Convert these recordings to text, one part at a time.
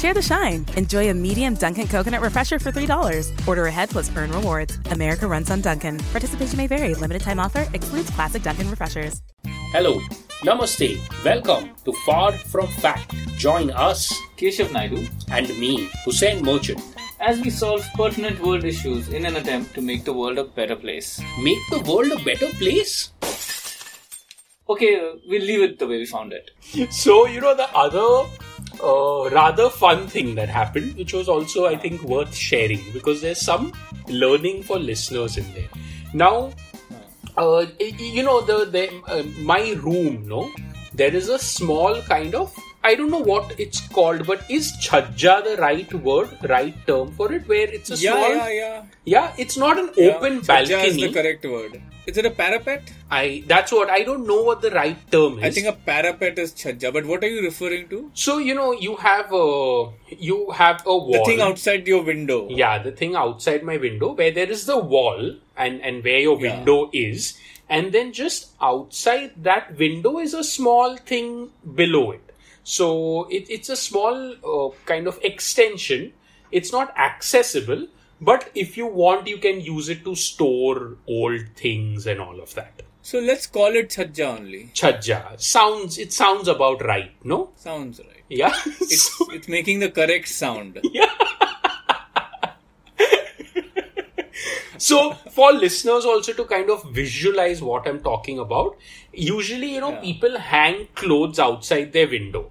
Share the shine. Enjoy a medium Dunkin' coconut refresher for $3. Order ahead plus earn rewards. America runs on Dunkin'. Participation may vary. Limited time offer excludes classic Dunkin' refreshers. Hello, Namaste, welcome to Far From Fact. Join us, Keshav Naidu, and me, Hussein Merchant, as we solve pertinent world issues in an attempt to make the world a better place. Make the world a better place? Okay, we'll leave it the way we found it. So, you know, the other uh, rather fun thing that happened, which was also, I think, worth sharing because there's some learning for listeners in there. Now, uh, you know, the, the uh, my room, no, there is a small kind of I don't know what it's called, but is chhajja the right word, right term for it? Where it's a yeah, small, yeah, yeah, yeah. It's not an yeah. open balcony. is the correct word. Is it a parapet? I that's what I don't know what the right term is. I think a parapet is chhajja, but what are you referring to? so. You know, you have a you have a wall. The thing outside your window. Yeah, the thing outside my window where there is the wall and and where your Yeah. window is, and then just outside that window is a small thing below it. So it, it's a small uh, kind of extension. It's not accessible, but if you want, you can use it to store old things and all of that. So let's call it chhajja only. Chhajja sounds it sounds about right, no? Sounds right. Yeah. It's So- it's making the correct sound. So, for listeners also to kind of visualize what I'm talking about, usually, you know, Yeah. people hang clothes outside their window.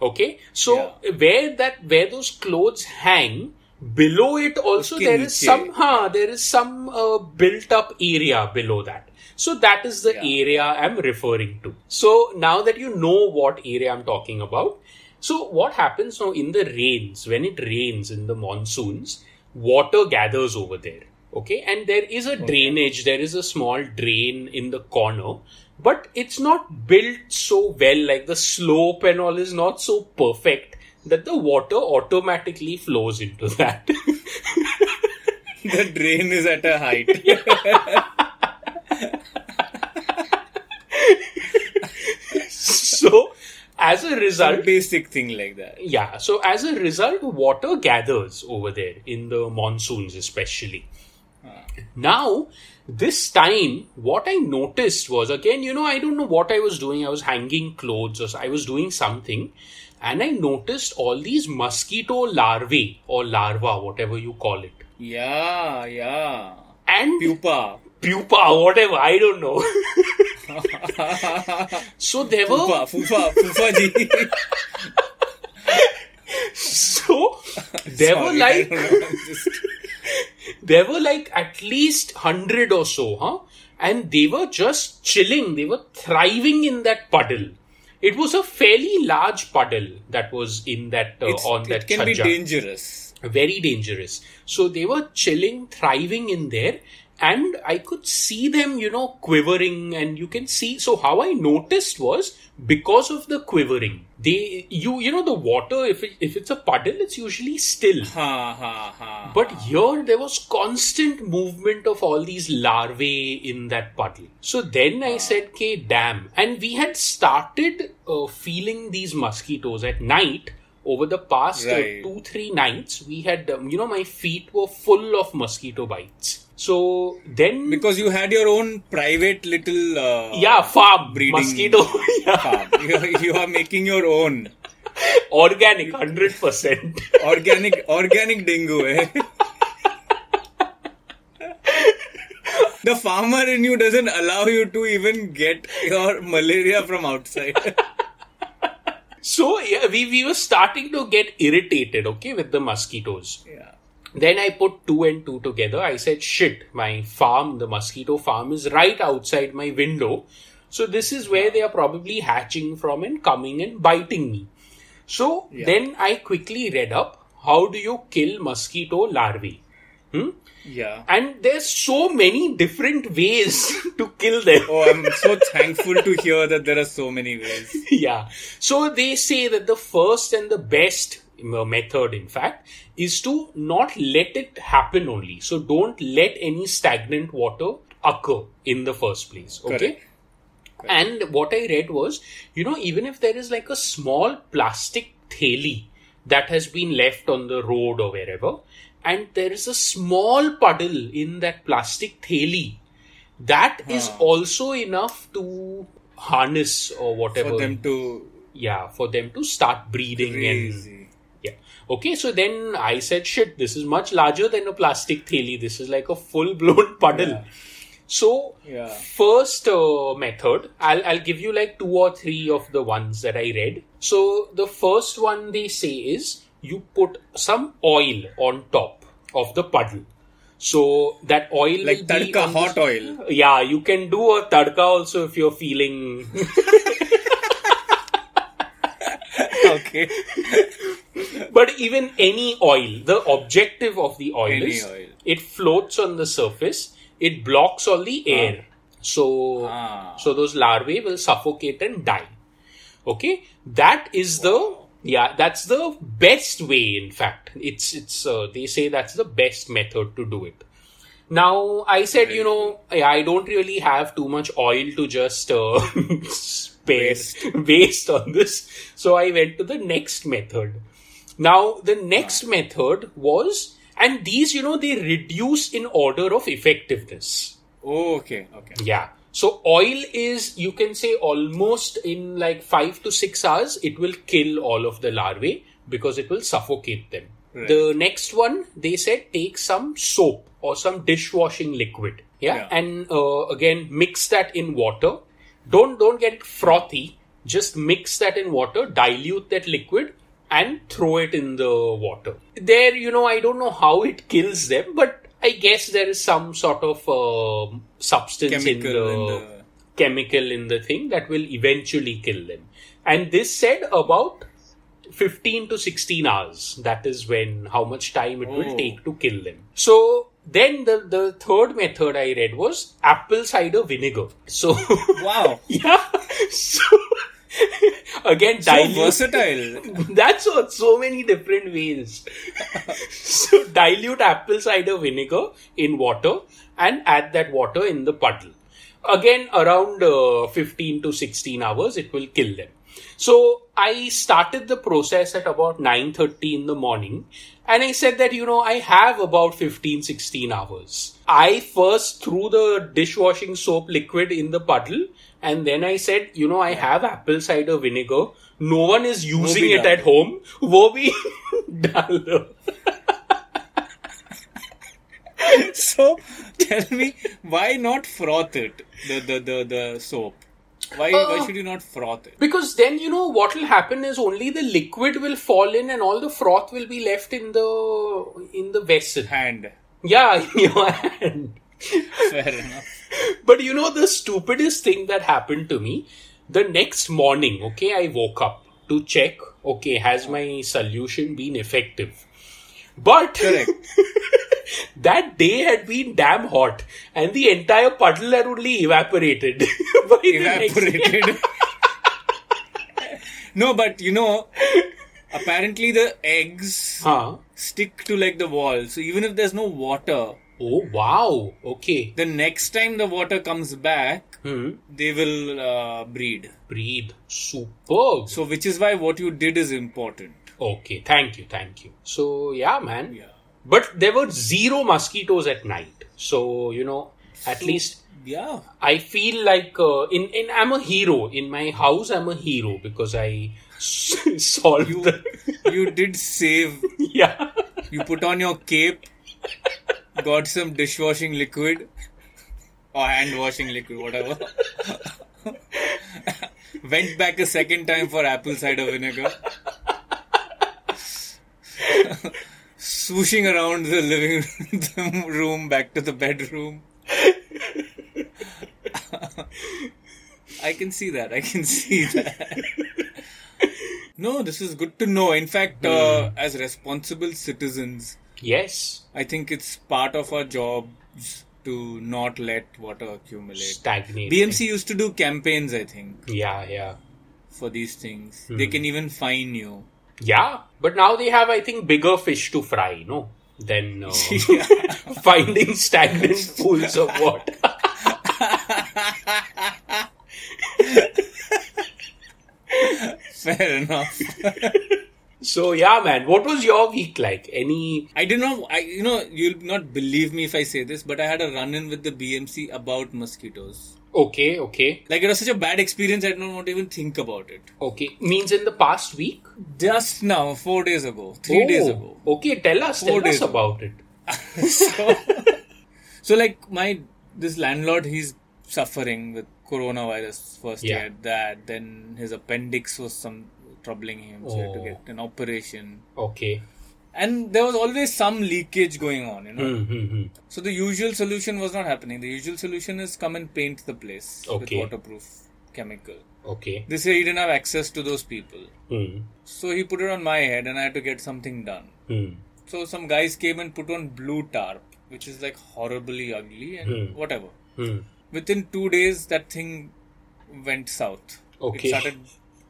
Okay? So, Yeah. where that, where those clothes hang, below it also there is some, huh, there is some uh, built up area below that. So, that is the Yeah. area I'm referring to. So, now that you know what area I'm talking about, so what happens now in the rains, when it rains in the monsoons, water gathers over there. Okay, and there is a drainage, there is a small drain in the corner, but it's not built so well, like the slope and all is not so perfect that the water automatically flows into that. the drain is at a height. so, as a result, Some basic thing like that. Yeah, so as a result, water gathers over there in the monsoons, especially. Now, this time, what I noticed was again, you know, I don't know what I was doing. I was hanging clothes or I was doing something, and I noticed all these mosquito larvae or larva, whatever you call it, Yeah, yeah. and Pupa. pupa, whatever, I don't know. so there were Fufa, Fufa ji. so there were Sorry, I like don't know, I'm just- there were like at least 100 or so, huh? And they were just chilling, they were thriving in that puddle. It was a fairly large puddle that was in that uh, on that it can be dangerous. very dangerous. So they were chilling, thriving in there, and I could see them, you know, quivering, and you can see. So how I noticed was because of the quivering, they, you, you know, the water. If it, if it's a puddle, it's usually still. Ha ha ha. But here there was constant movement of all these larvae in that puddle. So then I said, "Okay, damn!" And we had started uh, feeling these mosquitoes at night. Over the past uh, two three nights, we had um, you know my feet were full of mosquito bites. So then because you had your own private little uh, yeah farm breeding mosquito yeah, farm. You, are- you are making your own organic hundred percent. organic organic dengue. Eh? the farmer in you doesn't allow you to even get your malaria from outside. So yeah, we we were starting to get irritated, okay, with the mosquitoes. yeah. Then I put two and two together. I said, shit, my farm, the mosquito farm, is right outside my window. So this is where they are probably hatching from and coming and biting me. So Yeah. then I quickly read up how do you kill mosquito larvae? Hmm? Yeah. And there's so many different ways to kill them. Oh, I'm so thankful to hear that there are so many ways. yeah. So they say that the first and the best method, in fact, is to not let it happen only. So don't let any stagnant water occur in the first place. Okay. Correct. And what I read was, you know, even if there is like a small plastic theli that has been left on the road or wherever, and there is a small puddle in that plastic theli, that is also enough to harness or whatever. For them to yeah, for them to start breathing and crazy. yeah. Okay, so then I said, shit, this is much larger than a plastic theli. This is like a full blown puddle. Yeah. So, Yeah. first uh, method, I'll, I'll give you like two or three of the ones that I read. So, the first one they say is you put some oil on top of the puddle. So, that oil Like tadka hot oil. Yeah, you can do a tadka also if you're feeling Okay. But even any oil, the objective of the oil Any is oil. it floats on the surface, it blocks all the air. So, Ah. so those larvae will suffocate and die. Okay, that is the yeah, that's the best way. In fact, it's it's uh, they say that's the best method to do it. Now, I said, you know, I don't really have too much oil to just uh, spare Waste. waste on this, so I went to the next method. Now, the next method was, and these, you know, they reduce in order of effectiveness. Oh, okay. Okay. Yeah. So oil is, you can say almost in like five to six hours, it will kill all of the larvae because it will suffocate them. Right. The next one, they said take some soap or some dishwashing liquid. Yeah. Yeah. And uh, again, mix that in water. Don't, don't get frothy. Just mix that in water, dilute that liquid and throw it in the water. There, you know, I don't know how it kills them, but I guess there is some sort of uh, substance in the, in the- chemical in the thing that will eventually kill them. And this said about 15 to 16 hours. That is when how much time it will Oh. take to kill them. So then the, the third method I read was apple cider vinegar. So Wow. yeah. So again So versatile. that's what so many different ways. so dilute apple cider vinegar in water and add that water in the puddle. Again, around uh, 15 to 16 hours, it will kill them. So I started the process at about 9.30 in the morning and I said that, you know, I have about 15, 16 hours. I first threw the dishwashing soap liquid in the puddle and then I said, you know, I have apple cider vinegar. No one is using it at home. Wo bhi so tell me, why not froth it? The the the, the soap. Why, uh, why should you not froth it? Because then you know what will happen is only the liquid will fall in and all the froth will be left in the in the vessel. Hand. Yeah, in your hand. Fair enough. But you know the stupidest thing that happened to me? The next morning, okay, I woke up to check, okay, has my solution been effective? But Correct. that day had been damn hot and the entire puddle had only evaporated. by the next. Evaporated. no, but you know, apparently the eggs Huh? stick to like the wall. So even if there's no water, Oh, wow. Okay. the next time the water comes back, Hmm. they will uh, breed. Breathe. Superb. So which is why what you did is important. Okay, thank you, thank you. So, yeah, man. Yeah. But there were zero mosquitoes at night. So, you know, at least Yeah. I feel like uh, in, in I'm a hero. In my house, I'm a hero because I solved You the. you did save. yeah. You put on your cape, got some dishwashing liquid or hand washing liquid, whatever. Went back a second time for apple cider vinegar. Swooshing around the living room back to the bedroom. I can see that. I can see that. No, this is good to know. In fact, uh, as responsible citizens, Yes. I think it's part of our jobs to not let water accumulate. Stagnate. BMC used to do campaigns, I think, Yeah, yeah. for these things. Hmm. They can even fine you. Yeah. But now they have, I think, bigger fish to fry, no? Than uh, finding stagnant pools of water. Fair enough. So yeah, man. What was your week like? Any? I did not, know I, you know, you'll not believe me if I say this, but I had a run in with the BMC about mosquitoes. Okay, okay, Like, it was such a bad experience, I don't want to even think about it. okay. Means in the past week? Just now, four days ago, three oh, days Oh, ago. Okay, tell us. Four tell us days ago. about it. so, so like my this landlord he's suffering with coronavirus first he Yeah. had that then his appendix was some troubling him so he had to Oh. get an operation Okay. and there was always some leakage going on you know Mm-hmm. so the usual solution was not happening the usual solution is come and paint the place Okay. with waterproof chemical Okay. this year he didn't have access to those people Hmm. so he put it on my head and i had to get something done Hmm. so some guys came and put on blue tarp, which is like horribly ugly and Hmm. whatever. Hmm. Within two days, that thing went south. Okay. It started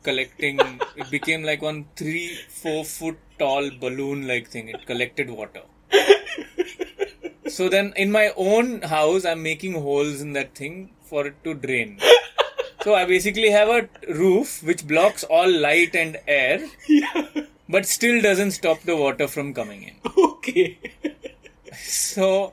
collecting. it became like one three, four foot tall balloon like thing. It collected water. so then, in my own house, I'm making holes in that thing for it to drain. So I basically have a roof which blocks all light and air, but still doesn't stop the water from coming in. Okay. So,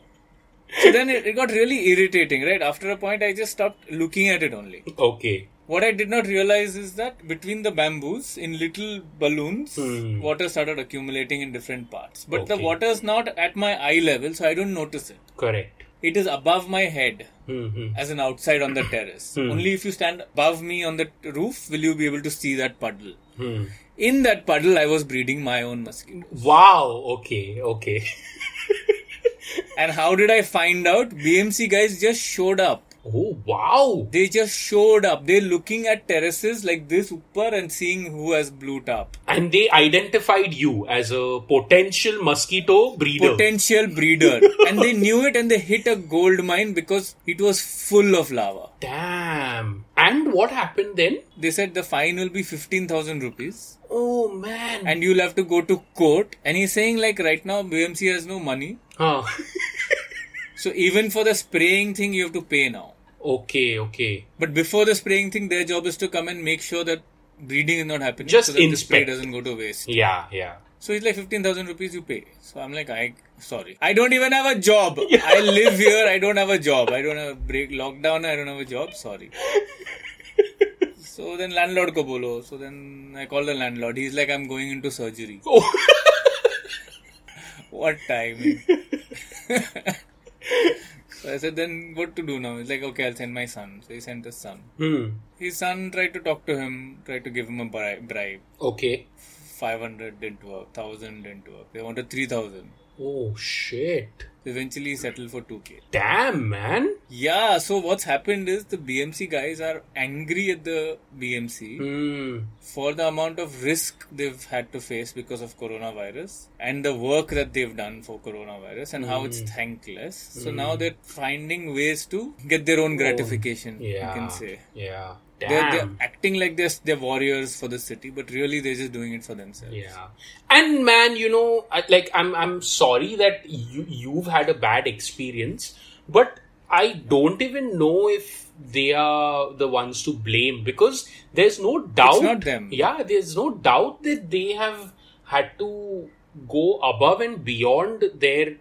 so then it, it got really irritating, right? After a point, I just stopped looking at it only. Okay. What I did not realize is that between the bamboos, in little balloons, Hmm. water started accumulating in different parts. But the water is not at my eye level, so I don't notice it. Correct. It is above my head, Mm-hmm. as an outside on the terrace. Only if you stand above me on the roof will you be able to see that puddle. Hmm. In that puddle, I was breeding my own mosquito. Wow. Okay. Okay. And how did I find out? BMC guys just showed up. Oh wow. They just showed up. They're looking at terraces like this upper and seeing who has blue top. And they identified you as a potential mosquito breeder. Potential breeder. and they knew it and they hit a gold mine because it was full of lava. Damn. And what happened then? They said the fine will be 15,000 rupees Oh man. and you'll have to go to court. And he's saying like right now BMC has no money. Huh. So even for the spraying thing you have to pay now. okay. Okay. But before the spraying thing, their job is to come and make sure that breeding is not happening. Just so that the spray doesn't go to waste. Yeah. Yeah. So it's like 15,000 rupees you pay. So I'm like, I, sorry. I don't even have a job. I live here. I don't have a job. I don't have a break lockdown. I don't have a job. Sorry. So then landlord ko bolo. So then I call the landlord. He's like, I'm going into surgery. Oh. What timing? So I said, then what to do now? He's like, okay, I'll send my son. So he sent his son. Hmm. His son tried to talk to him, tried to give him a bri- bribe. Okay. 500 didn't work, 1000 didn't work. They wanted 3000. Oh shit. Eventually settle for 2k. Damn man. Yeah, so what's happened is the BMC guys are angry at the BMC Hmm. for the amount of risk they've had to face because of coronavirus and the work that they've done for coronavirus and how it's thankless. So now they're finding ways to get their own gratification, Yeah. you can say. Yeah. They're, they're acting like they're, they're warriors for the city, but really they're just doing it for themselves. Yeah, and man, you know, like I'm I'm sorry that you you've had a bad experience, but I don't even know if they are the ones to blame because there's no doubt. not them. Yeah, there's no doubt that they have had to go above and beyond their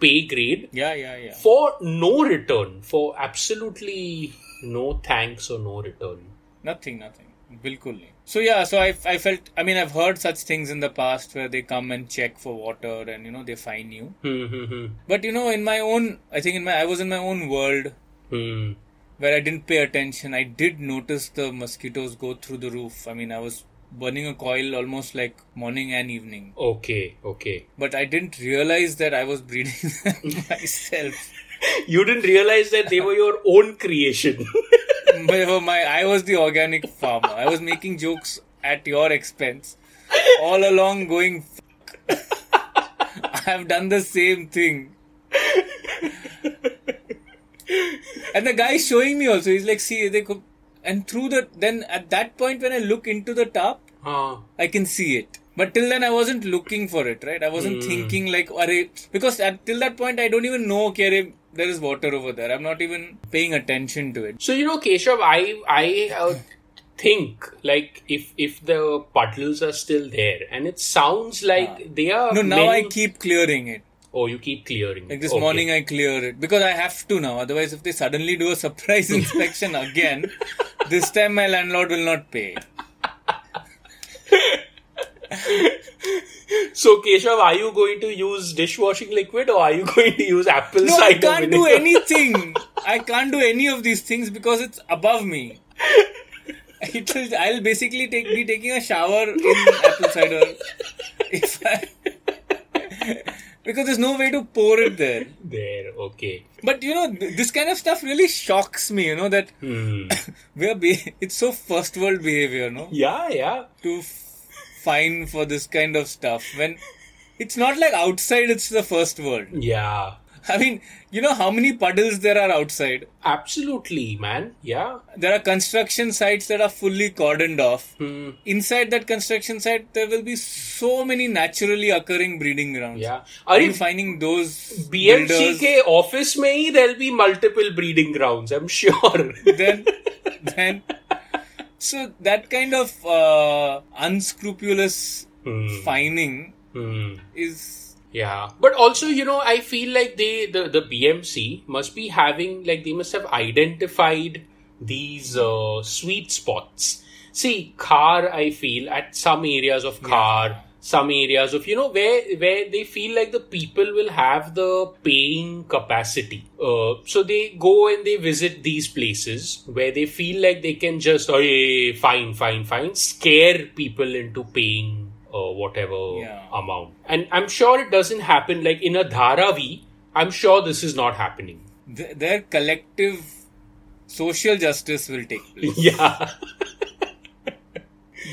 pay grade Yeah, yeah, yeah. for no return, for absolutely no thanks or no return. Nothing, nothing. Bilkul. So yeah, so I, I felt, I mean, I've heard such things in the past where they come and check for water and, you know, they fine you. Hmm, hmm, hmm. But, you know, in my own, I think in my, I was in my own world where I didn't pay attention. I did notice the mosquitoes go through the roof. I mean, I was burning a coil almost like morning and evening. Okay, okay. But I didn't realize that I was breeding myself. You didn't realize that they were your own creation. But my, I was the organic farmer. I was making jokes at your expense all along, going. "Fuck." have done the same thing. and the guy is showing me also. He's like, see, they could, and through the then at that point when I look into the top, Uh, I can see it. But till then, I wasn't looking for it, right? I wasn't thinking like, "Arey," because at, till that point, I don't even know, okay, there is water over there. I'm not even paying attention to it. so you know, Keshav, I I uh, think like if if the puddles are still there, and it sounds like they are. No, now I keep clearing it. Oh, you keep clearing. It. Like this Okay. morning, I clear it because I have to now. Otherwise, if they suddenly do a surprise inspection again, this time my landlord will not pay. So, Keshav, are you going to use dishwashing liquid or are you going to use apple cider No, I can't do anything. I can't do any of these things because it's above me. It will, I'll basically take be taking a shower in apple cider. If I, because there's no way to pour it there. There, okay. But you know, this kind of stuff really shocks me. You know that Hmm. we're be- it's so first world behavior, no? Yeah, yeah. To fine for this kind of stuff when it's not like outside it's the first world yeah I mean, you know how many puddles there are outside? Absolutely, man. Yeah. There are construction sites that are fully cordoned off. Hmm. Inside that construction site, there will be so many naturally occurring breeding grounds. Yeah. Are you finding those? BMC office may there'll be multiple breeding grounds, I'm sure. then, then so that kind of uh, unscrupulous fining Hmm. is Yeah, but also you know I feel like they the the BMC must be having like they must have identified these uh, sweet spots. See, Khar I feel at some areas of Khar, some areas of you know where where they feel like the people will have the paying capacity. Uh, so they go and they visit these places where they feel like they can just oh fine fine fine scare people into paying uh, whatever Yeah. amount. And I'm sure it doesn't happen like in a Dharavi. I'm sure this is not happening. th- their collective social justice will take place. Yeah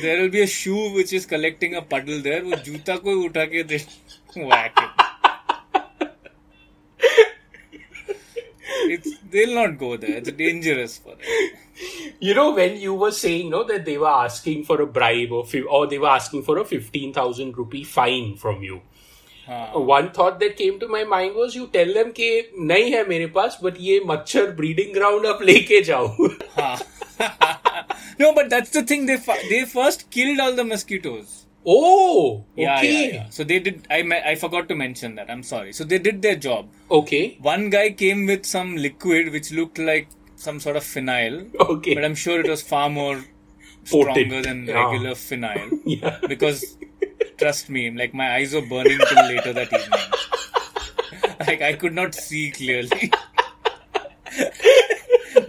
There will be a shoe which is collecting a puddle there. वो जूता को ही उठा के दे whack it. It's they'll not go there. It's dangerous for them. you know, when you were saying, no, that they were asking for a bribe or, fi- or they were asking for a 15,000 rupee fine from you. One thought that came to my mind was you tell them कि नहीं है मेरे पास but ये मच्छर breeding ground आप लेके जाओ no, but that's the thing. They fi- they first killed all the mosquitoes. oh Yeah, okay yeah, yeah. So they did. I me- I forgot to mention that. I'm sorry. So they did their job. okay One guy came with some liquid which looked like some sort of phenyl, okay but I'm sure it was far more Potent. stronger than Yeah. regular phenyl. yeah because trust me, like my eyes were burning till later that evening. like I could not see clearly.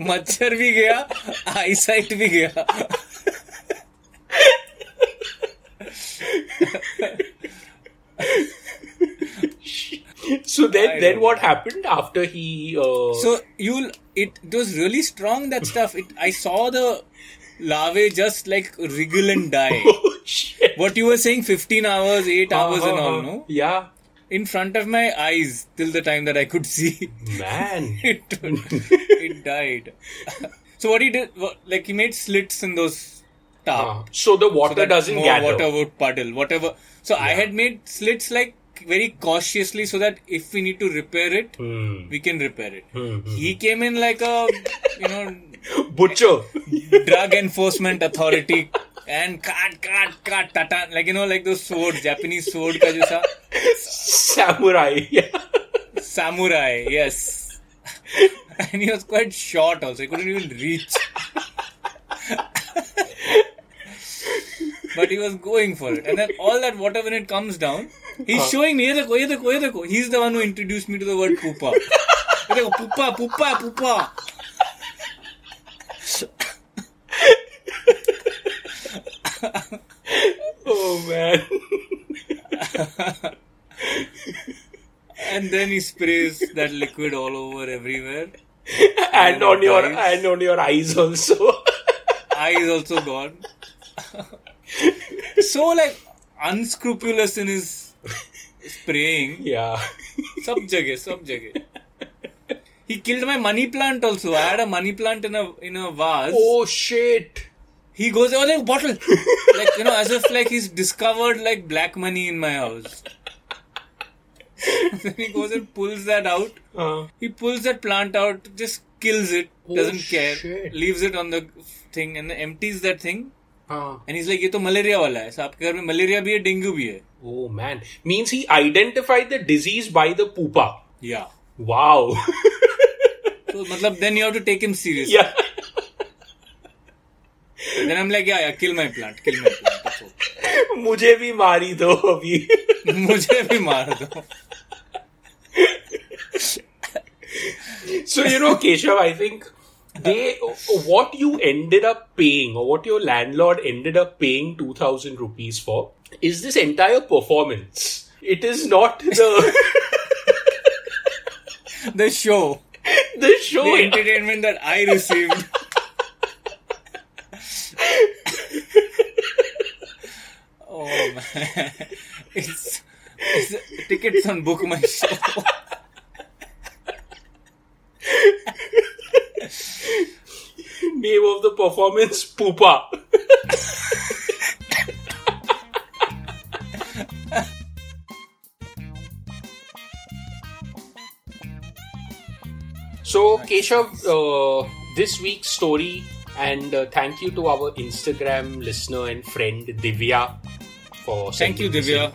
मच्छर भी गया eyesight भी गया so then I then don't what happened after he uh, so you'll it, it was really strong that stuff it, i saw the larvae just like wriggle and die oh shit what you were saying 15 hours 8 hours and all no yeah in front of my eyes till the time that i could see. Man. It, it died. So what he did like he made slits in those top Uh, so the water so doesn't more gather. water would puddle whatever. So i had made slits like very cautiously so that if we need to repair it Hmm. we can repair it. Hmm, hmm. he came in like a you know butcher. drug enforcement authority and cut cut cut tata. Like you know like those swords japanese sword ka jaisa samurai. Samurai yes. And he was quite short also. He couldn't even reach. But he was going for it. And then all that water when it comes down he's showing me "Ye dekho, ye dekho, ye dekho." he's the one who introduced me to the word dekho, pupa pupa pupa oh man and then he sprays that liquid all over everywhere and on your Eyes. and on your eyes also eyes also gone. so like unscrupulous in his spraying. Yeah. Jagah, sab jagah. He killed my money plant also. I had a money plant in a in a vase. oh shit He goes, oh, there's a bottle. like, you know, as if like he's discovered like black money in my house. then he goes and pulls that out. Uh, He pulls that plant out, just kills it, Oh, doesn't care, shit. leaves it on the thing and then empties that thing. uh. And he's like, ये तो malaria वाला है. So आपके घर में malaria भी है, dengue भी है. Oh man. Means he identified the disease by the pupa. Yeah. Wow. So मतलब then you have to take him seriously. yeah. Then I'm like, yeah, yeah, kill my plant, kill my plant. That's okay. मुझे भी मारी दो अभी मुझे भी मार दो. so you know keshav i think they what you ended up paying or what your landlord ended up paying 2000 rupees for is this entire performance it is not the The show, the show the entertainment that I received. it's, it's tickets on book my show. name of the performance poopa so keshav uh, this week's story and uh, thank you to our instagram listener and friend divya for Thank you, Divya,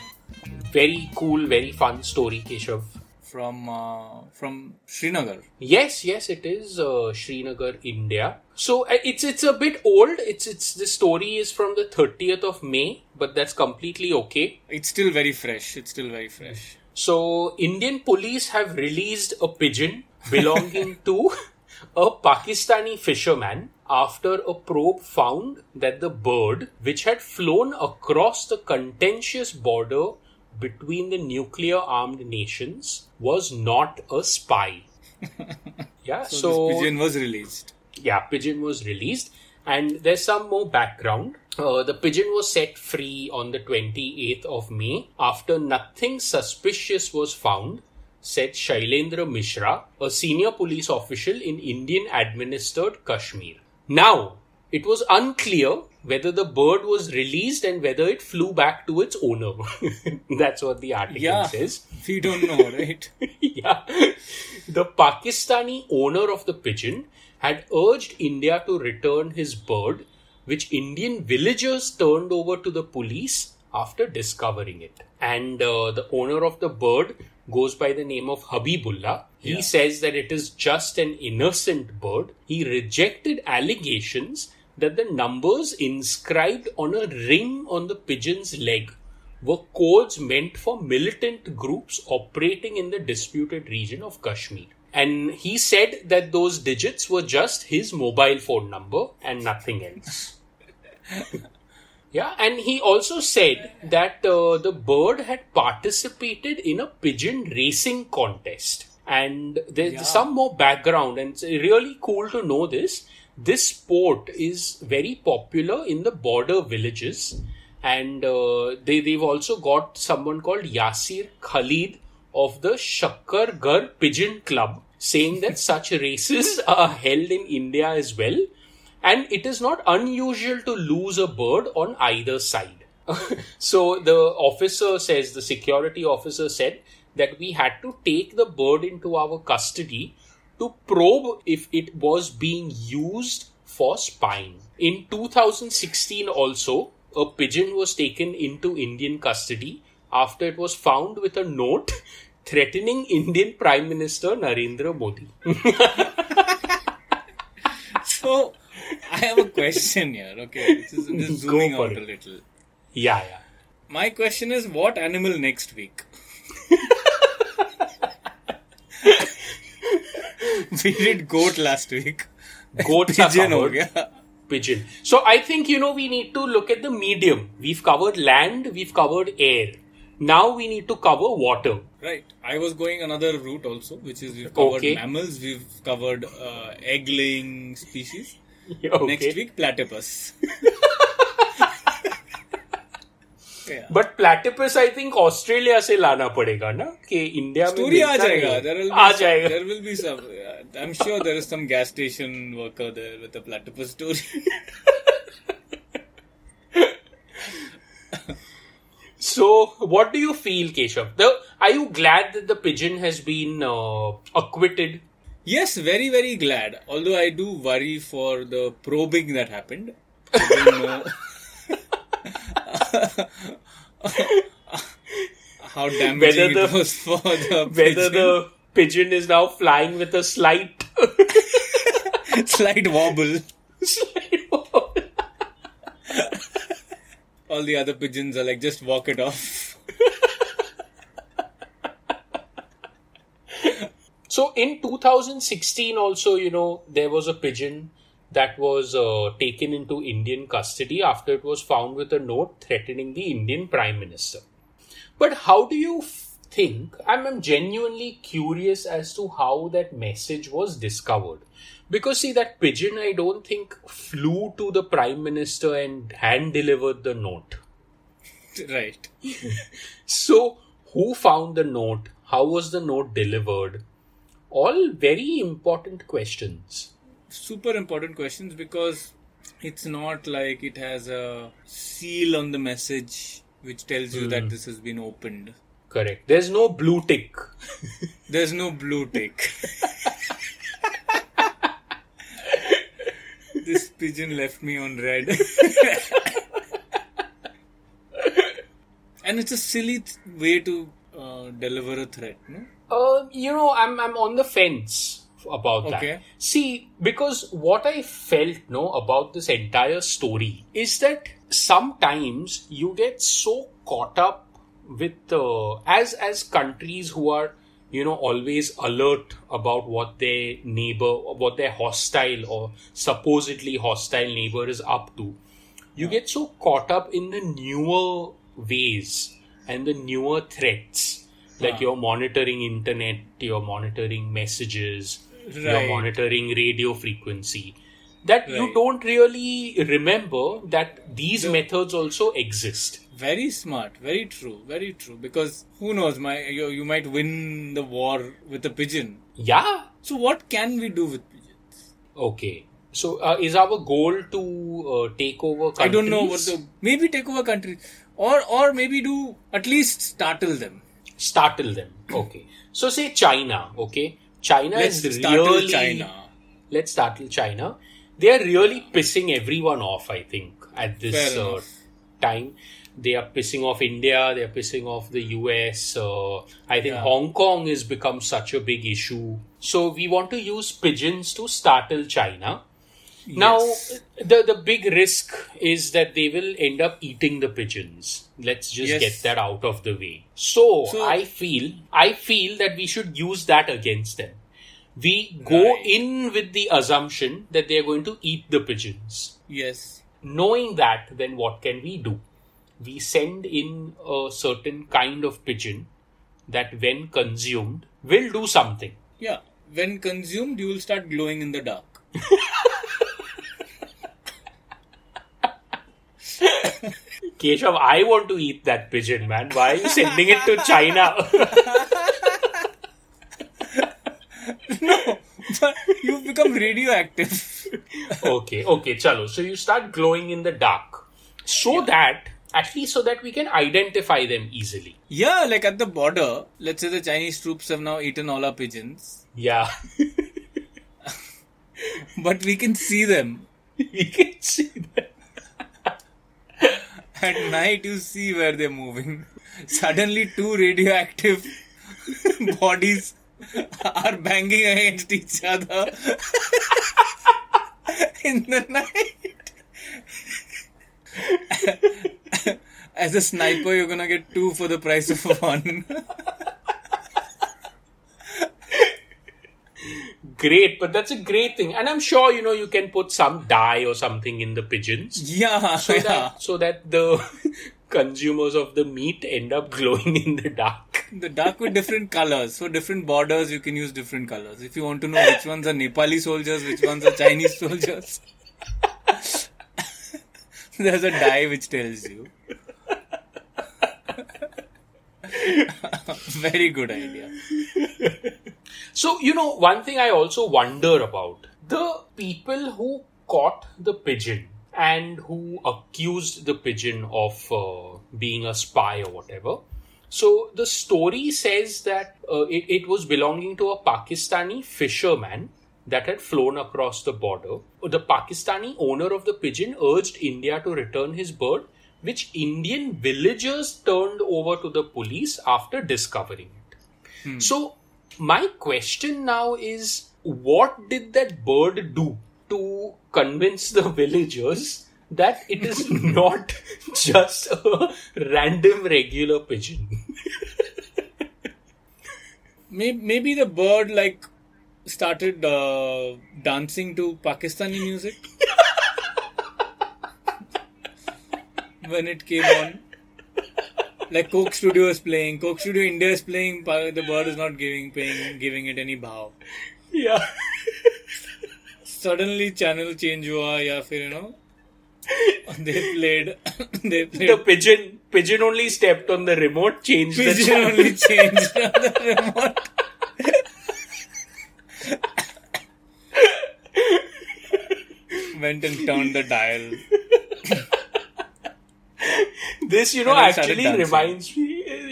very cool very fun story keshav from uh, from Srinagar. Yes, yes, it is uh, Srinagar, India. So uh, it's it's a bit old. It's it's the story is from the 30th of May, but that's completely okay. It's still very fresh. It's still very fresh. So Indian police have released a pigeon belonging to a Pakistani fisherman after a probe found that the bird, which had flown across the contentious border between the nuclear armed nations, was not a spy. yeah, So, so, this pigeon was released. yeah, pigeon was released, and there's some more background. Uh, the pigeon was set free on the 28th of May after nothing suspicious was found, said Shailendra Mishra, a senior police official in Indian administered Kashmir. Now, it was unclear whether the bird was released and whether it flew back to its owner. That's what the article Yeah, says. we don't know, right? yeah. The Pakistani owner of the pigeon had urged India to return his bird, which Indian villagers turned over to the police after discovering it. And uh, the owner of the bird goes by the name of Habibullah. He Yeah. says that it is just an innocent bird. He rejected allegations that the numbers inscribed on a ring on the pigeon's leg were codes meant for militant groups operating in the disputed region of Kashmir. And he said that those digits were just his mobile phone number and nothing else. yeah, and he also said that uh, the bird had participated in a pigeon racing contest. And there's Yeah. some more background, and it's really cool to know this. This sport is very popular in the border villages, and uh, they, they've also got someone called Yasir Khalid of the Shakkargarh Pigeon Club saying that such races are held in India as well, and it is not unusual to lose a bird on either side. so the officer says, the security officer said that we had to take the bird into our custody to probe if it was being used for spying. In 2016 also, a pigeon was taken into Indian custody after it was found with a note threatening Indian Prime Minister Narendra Modi. So, I have a question here. Okay, this is just zooming out it. a little. yeah, yeah. My question is, what animal next week? We did goat last week. Goats are Pigeon ho covered. gaya. Pigeon. So I think you know we need to look at the medium. We've covered land, we've covered air. Now we need to cover water. Right. I was going another route also, which is we've covered Okay. mammals, we've covered uh, egg-laying species. Okay. Next week, platypus. Yeah. But platypus, I think Australia से लाना पड़ेगा ना कि India में Story आ मिलता जाएगा. नहीं है। There will be uh some, जाएगा There will be some. yeah, I'm sure there is some gas station worker there with a platypus story. So, what do you feel, Keshav? The, are you glad that the pigeon has been uh, acquitted? yes, very very glad. Although I do worry for the probing that happened. I don't know how damaging Whether it the- was for the Whether pigeon. the pigeon is now flying with a slight. slight wobble. slight All the other pigeons are like, just walk it off. So in 2016, also, you know, there was a pigeon that was uh, taken into Indian custody after it was found with a note threatening the Indian Prime Minister. But how do you f- think? I'm, I'm genuinely curious as to how that message was discovered. Because, see, that pigeon, I don't think flew to the Prime Minister and hand delivered the note. right. So, who found the note? How was the note delivered? All very important questions. Super important questions because it's not like it has a seal on the message which tells you that this has been opened. Correct. There's no blue tick. There's no blue tick. this pigeon left me on red. and it's a silly th- way to uh, deliver a threat, no? Uh, you know, I'm I'm on the fence about that. See, because what I felt no about this entire story is that sometimes you get so caught up with uh, as as countries who are you know always alert about what their neighbor what their hostile or supposedly hostile neighbor is up to you get so caught up in the newer ways and the newer threats like you're monitoring internet you're monitoring messages you're monitoring radio frequency. That you don't really remember that these methods also exist. Very smart, very true, very true. Because who knows, my you, you might win the war with a pigeon. yeah. So what can we do with pigeons? okay. So uh, is our goal to uh, take over countries? I don't know what the maybe take over countries, or or maybe do at least startle them. startle them. Okay. So say china okay china Let's is startle really China. let's startle china. They are really pissing everyone off i think at this uh, time. They are pissing off india. They are pissing off the us uh, i think Yeah. hong kong has become such a big issue. So we want to use pigeons to startle china now Yes. the the big risk is that they will end up eating the pigeons let's just Yes. get that out of the way so, So- i feel i feel that we should use that against them we go Right. in with the assumption that they are going to eat the pigeons Yes. knowing that then what can we do we send in a certain kind of pigeon that when consumed will do something Yeah. When consumed, you will start glowing in the dark. Keshav, I want to eat that pigeon, man. Why are you sending it to China? No. But you become radioactive. okay, okay, chalo. So you start glowing in the dark. So that, at least so that we can identify them easily. Yeah, like at the border, let's say the Chinese troops have now eaten all our pigeons, Yeah. but we can see them. we can see them. At night, you see where they're moving. Suddenly, two radioactive bodies are banging against each other in the night. As a sniper, you're gonna get two for the price of one. Great, but that's a great thing. And I'm sure, you know, you can put some dye or something in the pigeons. yeah, so yeah. that so that the consumers of the meat end up glowing in the dark. The dark with different colors. For different borders, you can use different colors. If you want to know which ones are Nepali soldiers, which ones are Chinese soldiers, there's a dye which tells you. Very good idea. So, you know, one thing I also wonder about the people who caught the pigeon and who accused the pigeon of uh, being a spy or whatever. So, the story says that uh, it, it was belonging to a Pakistani fisherman that had flown across the border. The Pakistani owner of the pigeon urged India to return his bird, which Indian villagers turned over to the police after discovering it. So, my question now is what did that bird do to convince the villagers that it is not just a random regular pigeon? Maybe, maybe the bird like started uh, dancing to Pakistani music when it came on Like Coke Studio is playing, Coke Studio India is playing. pa- The bird is not giving paying, giving it any bow. yeah. Suddenly channel change हुआ या फिर you know they played they The played pigeon pigeon only stepped on the remote, changed the pigeon channel. only changed the remote. Went and turned the dial. This, you know, And I started actually reminds me.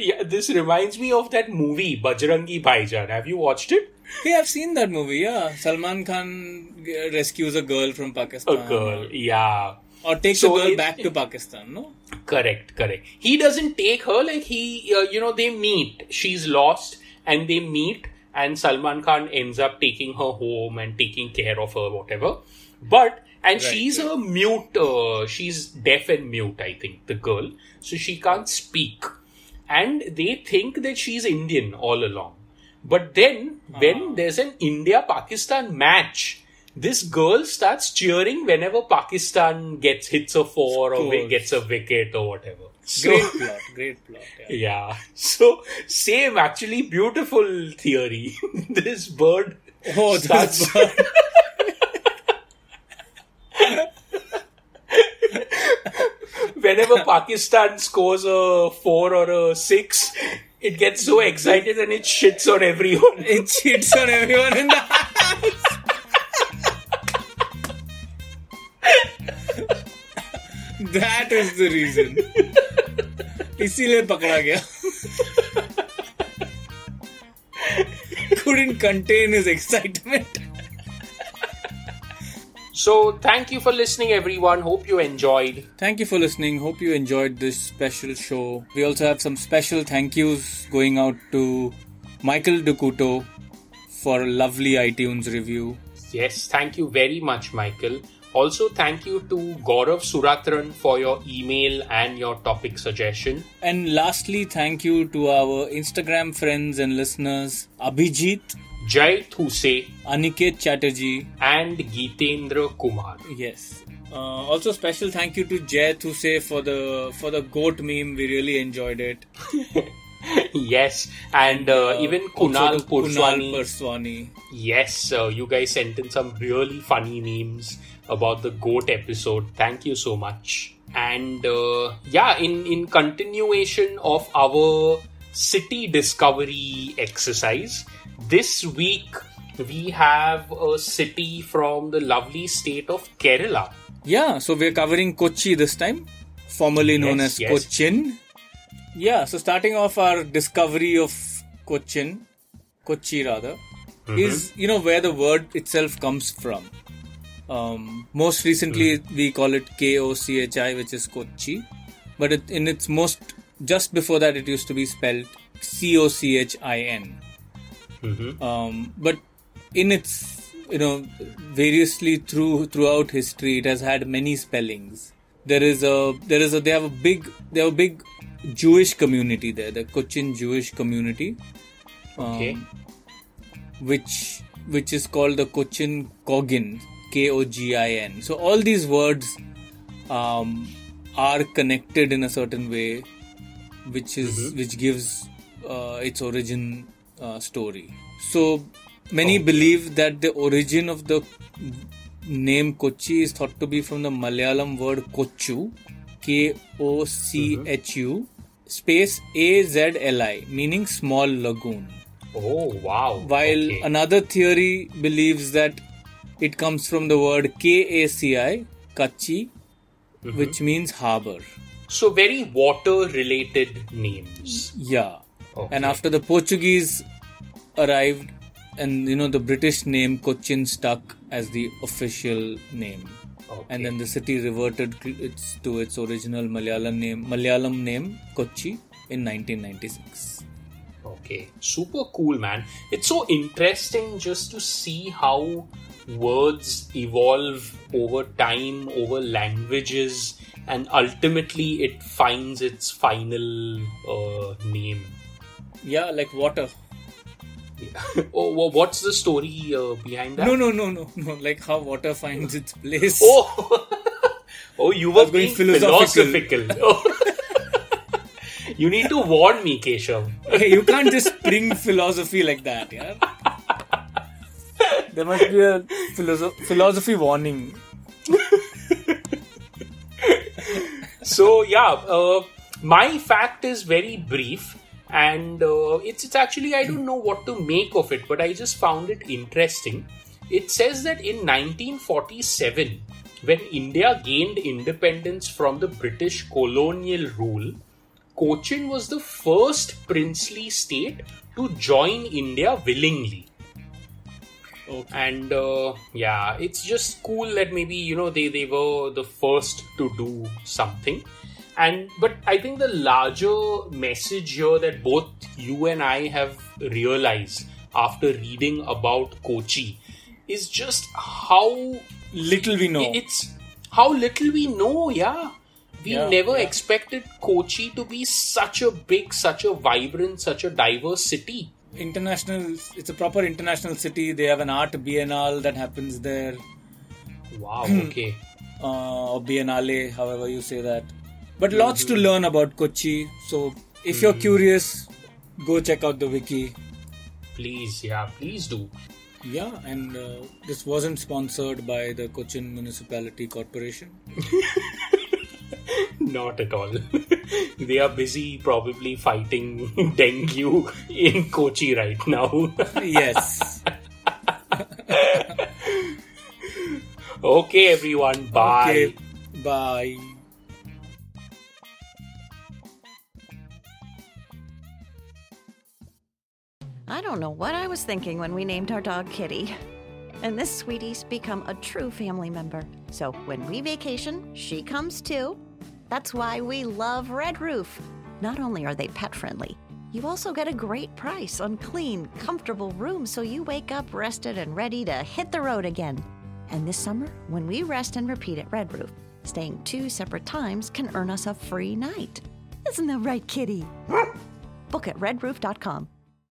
Yeah, this reminds me of that movie Bajrangi Bhaijaan. Have you watched it? Hey, I've seen that movie. Yeah, Salman Khan uh, rescues a girl from Pakistan. A girl, yeah. or takes So a girl it- back to Pakistan. No, Correct, correct. He doesn't take her like he, uh, you know, they meet. She's lost and they meet, and Salman Khan ends up taking her home and taking care of her, whatever. But and she's a mute. Uh, she's deaf and mute. I think the girl, so she can't speak, and they think that she's Indian all along. But then, when there's an India Pakistan match, this girl starts cheering whenever Pakistan gets hits a four or gets a wicket or whatever. So, great plot, great plot. Yeah. yeah. So, same, actually, beautiful theory. this bird Oh, starts. this bird. whenever Pakistan scores a four or a six, it gets so excited and it shits on everyone. It cheats on everyone in the house. that is the reason. इसीलिए पकड़ा गया. Couldn't contain his excitement. So, thank you for listening, everyone. Hope you enjoyed. Thank you for listening. Hope you enjoyed this special show. We also have some special thank yous going out to Michael Ducuto for a lovely iTunes review. Yes, thank you very much, Michael. Also, thank you to Gaurav Suratran for your email and your topic suggestion. And lastly, thank you to our Instagram friends and listeners Abhijit, Jai Thuse Aniket Chatterjee. and Geetendra Kumar. Yes. Uh, also, special thank you to Jay Thuse for the for the goat meme. We really enjoyed it. yes, and uh, even Kunal to Kunal Purswani. Purswani. yes, uh, you guys sent in some really funny memes about the goat episode. Thank you so much. And uh, yeah, in in continuation of our city discovery exercise, this week we have a city from the lovely state of Kerala. Yeah, so we're covering Kochi this time, formerly known Yes, as yes. Cochin. Yeah, so starting off our discovery of Cochin, Kochi rather, Mm-hmm. is you know where the word itself comes from. Um, most recently, Mm. we call it K O C H I, which is Kochi, but it, in its most just before that, it used to be spelled C O C H I N. Um, but in its you know variously through throughout history, it has had many spellings. There is a there is a they have a big they have a big Jewish community there, the Cochin Jewish community Okay. which which is called the Cochin Kogin, K O G I N. So all these words um, are connected in a certain way, which is which gives uh, its origin uh, story. So many believe that the origin of the name Kochi is thought to be from the Malayalam word Kochu, K O C H U, space AZLI, meaning small lagoon. Oh wow. While Okay. another theory believes that it comes from the word KACI, Kachi, Mm-hmm. which means harbor. so very water related names. Yeah. Okay. And after the Portuguese arrived, and you know, the British name Cochin stuck as the official name. Okay. And then the city reverted to its, to its original Malayalam name, Malayalam name Kochi in 1996. Okay, super cool, man. It's so interesting just to see how words evolve over time, over languages, and ultimately it finds its final uh, name. Yeah, like water. oh, wha- what's the story uh, behind that? No, no, no, no, no. Like how water finds its place. Oh, oh, you were was going being philosophical. philosophical. Oh. you need to warn me, Keshav. Okay, you can't just spring philosophy like that, yeah. There must be a philosoph- philosophy warning. So yeah, uh, my fact is very brief, and uh, it's it's actually I don't know what to make of it, but I just found it interesting. It says that in 1947, when India gained independence from the British colonial rule, Cochin was the first princely state to join India willingly Okay. and uh, yeah it's just cool that maybe you know they they were the first to do something and but i think the larger message here that both you and i have realized after reading about kochi is just how Little we know. it's how little we know yeah we Yeah, never yeah. expected kochi to be such a big such a vibrant such a diverse city international. It's a proper international city. They have an art biennale that happens there, wow okay uh, or biennale, however you say that. But lots to learn about Kochi. So if you're curious, go check out the wiki. please yeah please do Yeah, and uh, this wasn't sponsored by the Cochin Municipality Corporation. Not at all. they are busy probably fighting dengue in Kochi right now. yes. okay, everyone. Bye. Okay. Bye. I don't know what I was thinking when we named our dog Kitty. And this sweetie's become a true family member. So when we vacation, she comes too. That's why we love Red Roof. Not only are they pet friendly, you also get a great price on clean, comfortable rooms so you wake up rested and ready to hit the road again. And this summer, when we rest and repeat at Red Roof, staying two separate times can earn us a free night. Isn't that right, Kitty? Book at redroof.com.